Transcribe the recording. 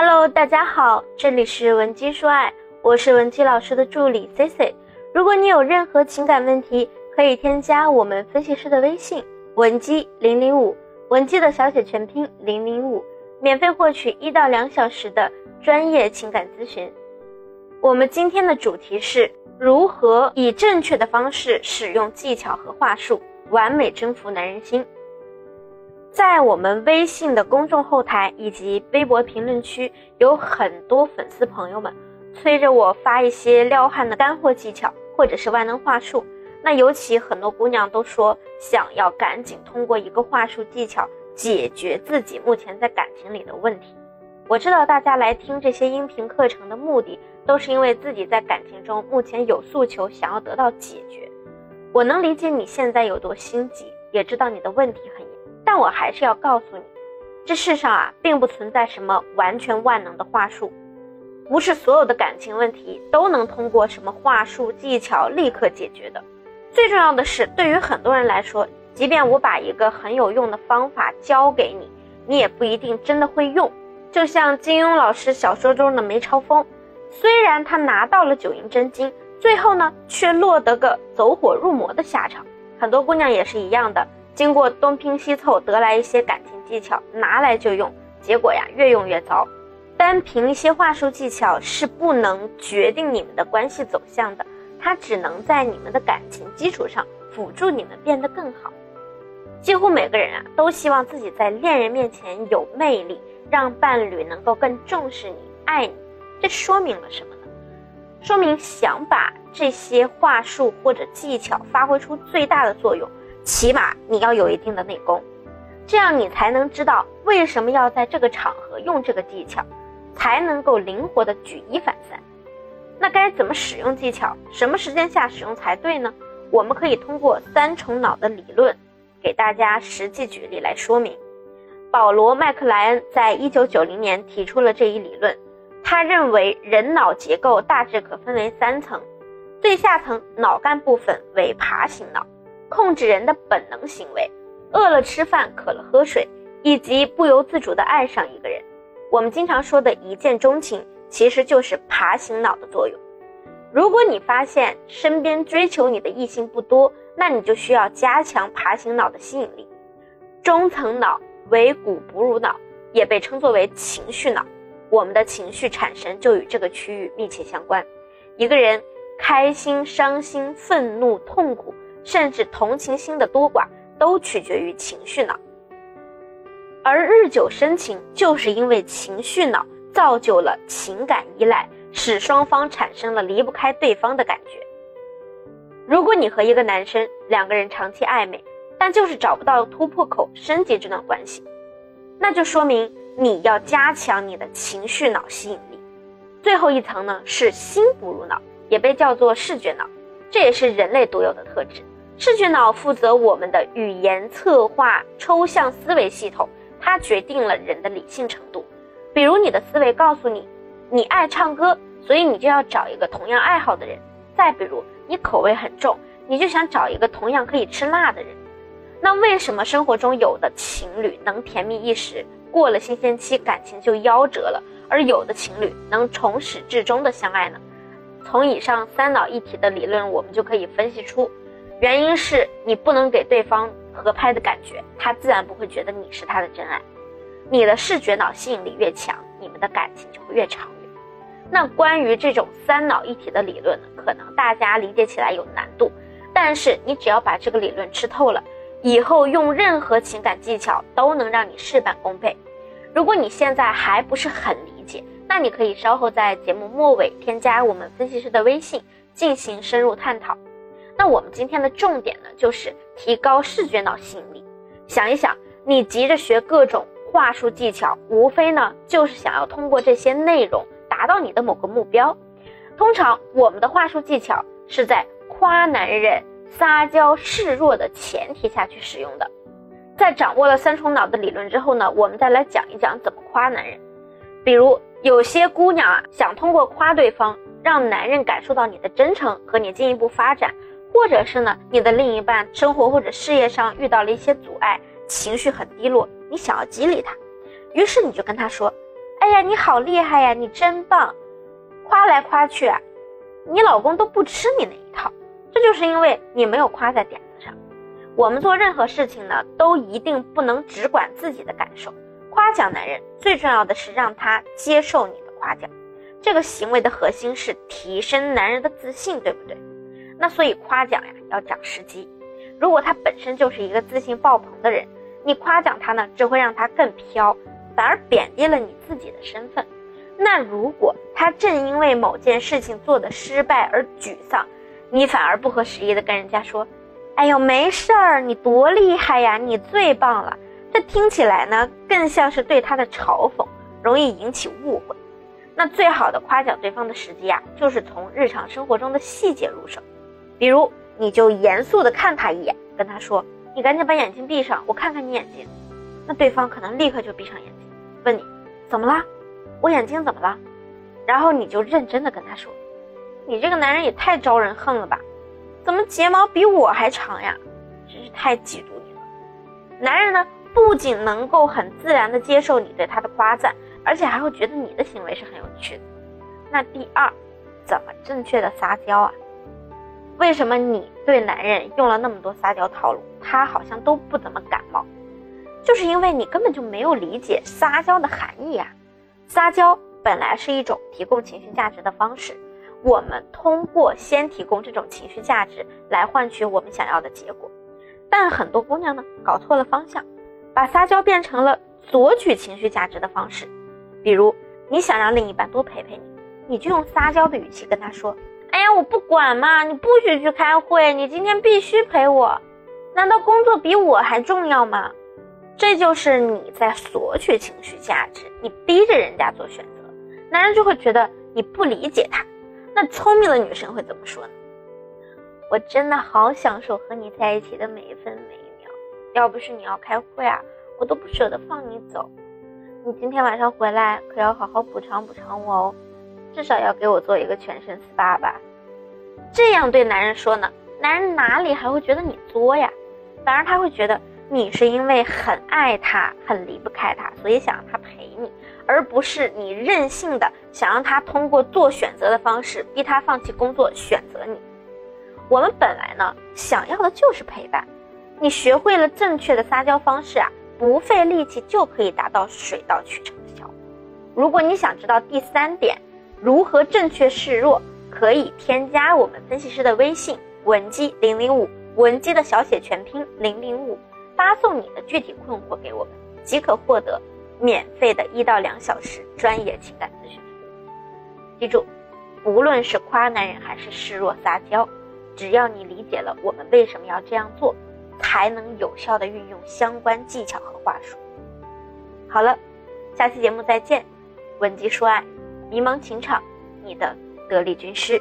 Hello，大家好，这里是文姬说爱，我是文姬老师的助理 C C。如果你有任何情感问题，可以添加我们分析师的微信文姬零零五，文姬的小写全拼零零五，免费获取一到两小时的专业情感咨询。我们今天的主题是如何以正确的方式使用技巧和话术，完美征服男人心。在我们微信的公众后台以及微博评论区，有很多粉丝朋友们催着我发一些撩汉的干货技巧，或者是万能话术。那尤其很多姑娘都说想要赶紧通过一个话术技巧解决自己目前在感情里的问题。我知道大家来听这些音频课程的目的，都是因为自己在感情中目前有诉求，想要得到解决。我能理解你现在有多心急，也知道你的问题很。但我还是要告诉你，这世上啊，并不存在什么完全万能的话术，不是所有的感情问题都能通过什么话术技巧立刻解决的。最重要的是，对于很多人来说，即便我把一个很有用的方法教给你，你也不一定真的会用。就像金庸老师小说中的梅超风，虽然他拿到了九阴真经，最后呢，却落得个走火入魔的下场。很多姑娘也是一样的。经过东拼西凑得来一些感情技巧，拿来就用，结果呀越用越糟。单凭一些话术技巧是不能决定你们的关系走向的，它只能在你们的感情基础上辅助你们变得更好。几乎每个人啊都希望自己在恋人面前有魅力，让伴侣能够更重视你、爱你。这说明了什么呢？说明想把这些话术或者技巧发挥出最大的作用。起码你要有一定的内功，这样你才能知道为什么要在这个场合用这个技巧，才能够灵活的举一反三。那该怎么使用技巧？什么时间下使用才对呢？我们可以通过三重脑的理论，给大家实际举例来说明。保罗·麦克莱恩在一九九零年提出了这一理论，他认为人脑结构大致可分为三层，最下层脑干部分为爬行脑。控制人的本能行为，饿了吃饭，渴了喝水，以及不由自主地爱上一个人。我们经常说的一见钟情，其实就是爬行脑的作用。如果你发现身边追求你的异性不多，那你就需要加强爬行脑的吸引力。中层脑为骨哺乳脑，也被称作为情绪脑。我们的情绪产生就与这个区域密切相关。一个人开心、伤心、愤怒、痛苦。甚至同情心的多寡都取决于情绪脑，而日久生情，就是因为情绪脑造就了情感依赖，使双方产生了离不开对方的感觉。如果你和一个男生两个人长期暧昧，但就是找不到突破口升级这段关系，那就说明你要加强你的情绪脑吸引力。最后一层呢是心哺乳脑，也被叫做视觉脑，这也是人类独有的特质。视觉脑负责我们的语言策划、抽象思维系统，它决定了人的理性程度。比如，你的思维告诉你，你爱唱歌，所以你就要找一个同样爱好的人；再比如，你口味很重，你就想找一个同样可以吃辣的人。那为什么生活中有的情侣能甜蜜一时，过了新鲜期感情就夭折了，而有的情侣能从始至终的相爱呢？从以上三脑一体的理论，我们就可以分析出。原因是你不能给对方合拍的感觉，他自然不会觉得你是他的真爱。你的视觉脑吸引力越强，你们的感情就会越长远。那关于这种三脑一体的理论呢，可能大家理解起来有难度，但是你只要把这个理论吃透了，以后用任何情感技巧都能让你事半功倍。如果你现在还不是很理，那你可以稍后在节目末尾添加我们分析师的微信进行深入探讨。那我们今天的重点呢，就是提高视觉脑吸引力。想一想，你急着学各种话术技巧，无非呢就是想要通过这些内容达到你的某个目标。通常我们的话术技巧是在夸男人、撒娇示弱的前提下去使用的。在掌握了三重脑的理论之后呢，我们再来讲一讲怎么夸男人。比如有些姑娘啊，想通过夸对方，让男人感受到你的真诚，和你进一步发展。或者是呢，你的另一半生活或者事业上遇到了一些阻碍，情绪很低落，你想要激励他，于是你就跟他说：“哎呀，你好厉害呀，你真棒，夸来夸去啊，你老公都不吃你那一套。这就是因为你没有夸在点子上。我们做任何事情呢，都一定不能只管自己的感受。夸奖男人最重要的是让他接受你的夸奖。这个行为的核心是提升男人的自信，对不对？那所以夸奖呀要讲时机。如果他本身就是一个自信爆棚的人，你夸奖他呢，只会让他更飘，反而贬低了你自己的身份。那如果他正因为某件事情做的失败而沮丧，你反而不合时宜的跟人家说：“哎呦，没事儿，你多厉害呀，你最棒了。”这听起来呢，更像是对他的嘲讽，容易引起误会。那最好的夸奖对方的时机啊，就是从日常生活中的细节入手，比如你就严肃的看他一眼，跟他说：“你赶紧把眼睛闭上，我看看你眼睛。”那对方可能立刻就闭上眼睛，问你：“怎么了？我眼睛怎么了？”然后你就认真的跟他说：“你这个男人也太招人恨了吧？怎么睫毛比我还长呀？真是太嫉妒你了。”男人呢，不仅能够很自然的接受你对他的夸赞。而且还会觉得你的行为是很有趣的。那第二，怎么正确的撒娇啊？为什么你对男人用了那么多撒娇套路，他好像都不怎么感冒？就是因为你根本就没有理解撒娇的含义啊！撒娇本来是一种提供情绪价值的方式，我们通过先提供这种情绪价值来换取我们想要的结果。但很多姑娘呢，搞错了方向，把撒娇变成了索取情绪价值的方式。比如你想让另一半多陪陪你，你就用撒娇的语气跟他说：“哎呀，我不管嘛，你不许去开会，你今天必须陪我。难道工作比我还重要吗？”这就是你在索取情绪价值，你逼着人家做选择，男人就会觉得你不理解他。那聪明的女生会怎么说呢？我真的好享受和你在一起的每一分每，要不是你要开会啊，我都不舍得放你走。你今天晚上回来可要好好补偿补偿我哦，至少要给我做一个全身 SPA 吧。这样对男人说呢，男人哪里还会觉得你作呀？反而他会觉得你是因为很爱他，很离不开他，所以想让他陪你，而不是你任性的想让他通过做选择的方式逼他放弃工作选择你。我们本来呢想要的就是陪伴，你学会了正确的撒娇方式啊。不费力气就可以达到水到渠成的效果。如果你想知道第三点，如何正确示弱，可以添加我们分析师的微信文姬零零五，文姬的小写全拼零零五，发送你的具体困惑给我们，即可获得免费的一到两小时专业情感咨询服务。记住，不论是夸男人还是示弱撒娇，只要你理解了我们为什么要这样做。才能有效的运用相关技巧和话术。好了，下期节目再见。文姬说爱，迷茫情场，你的得力军师。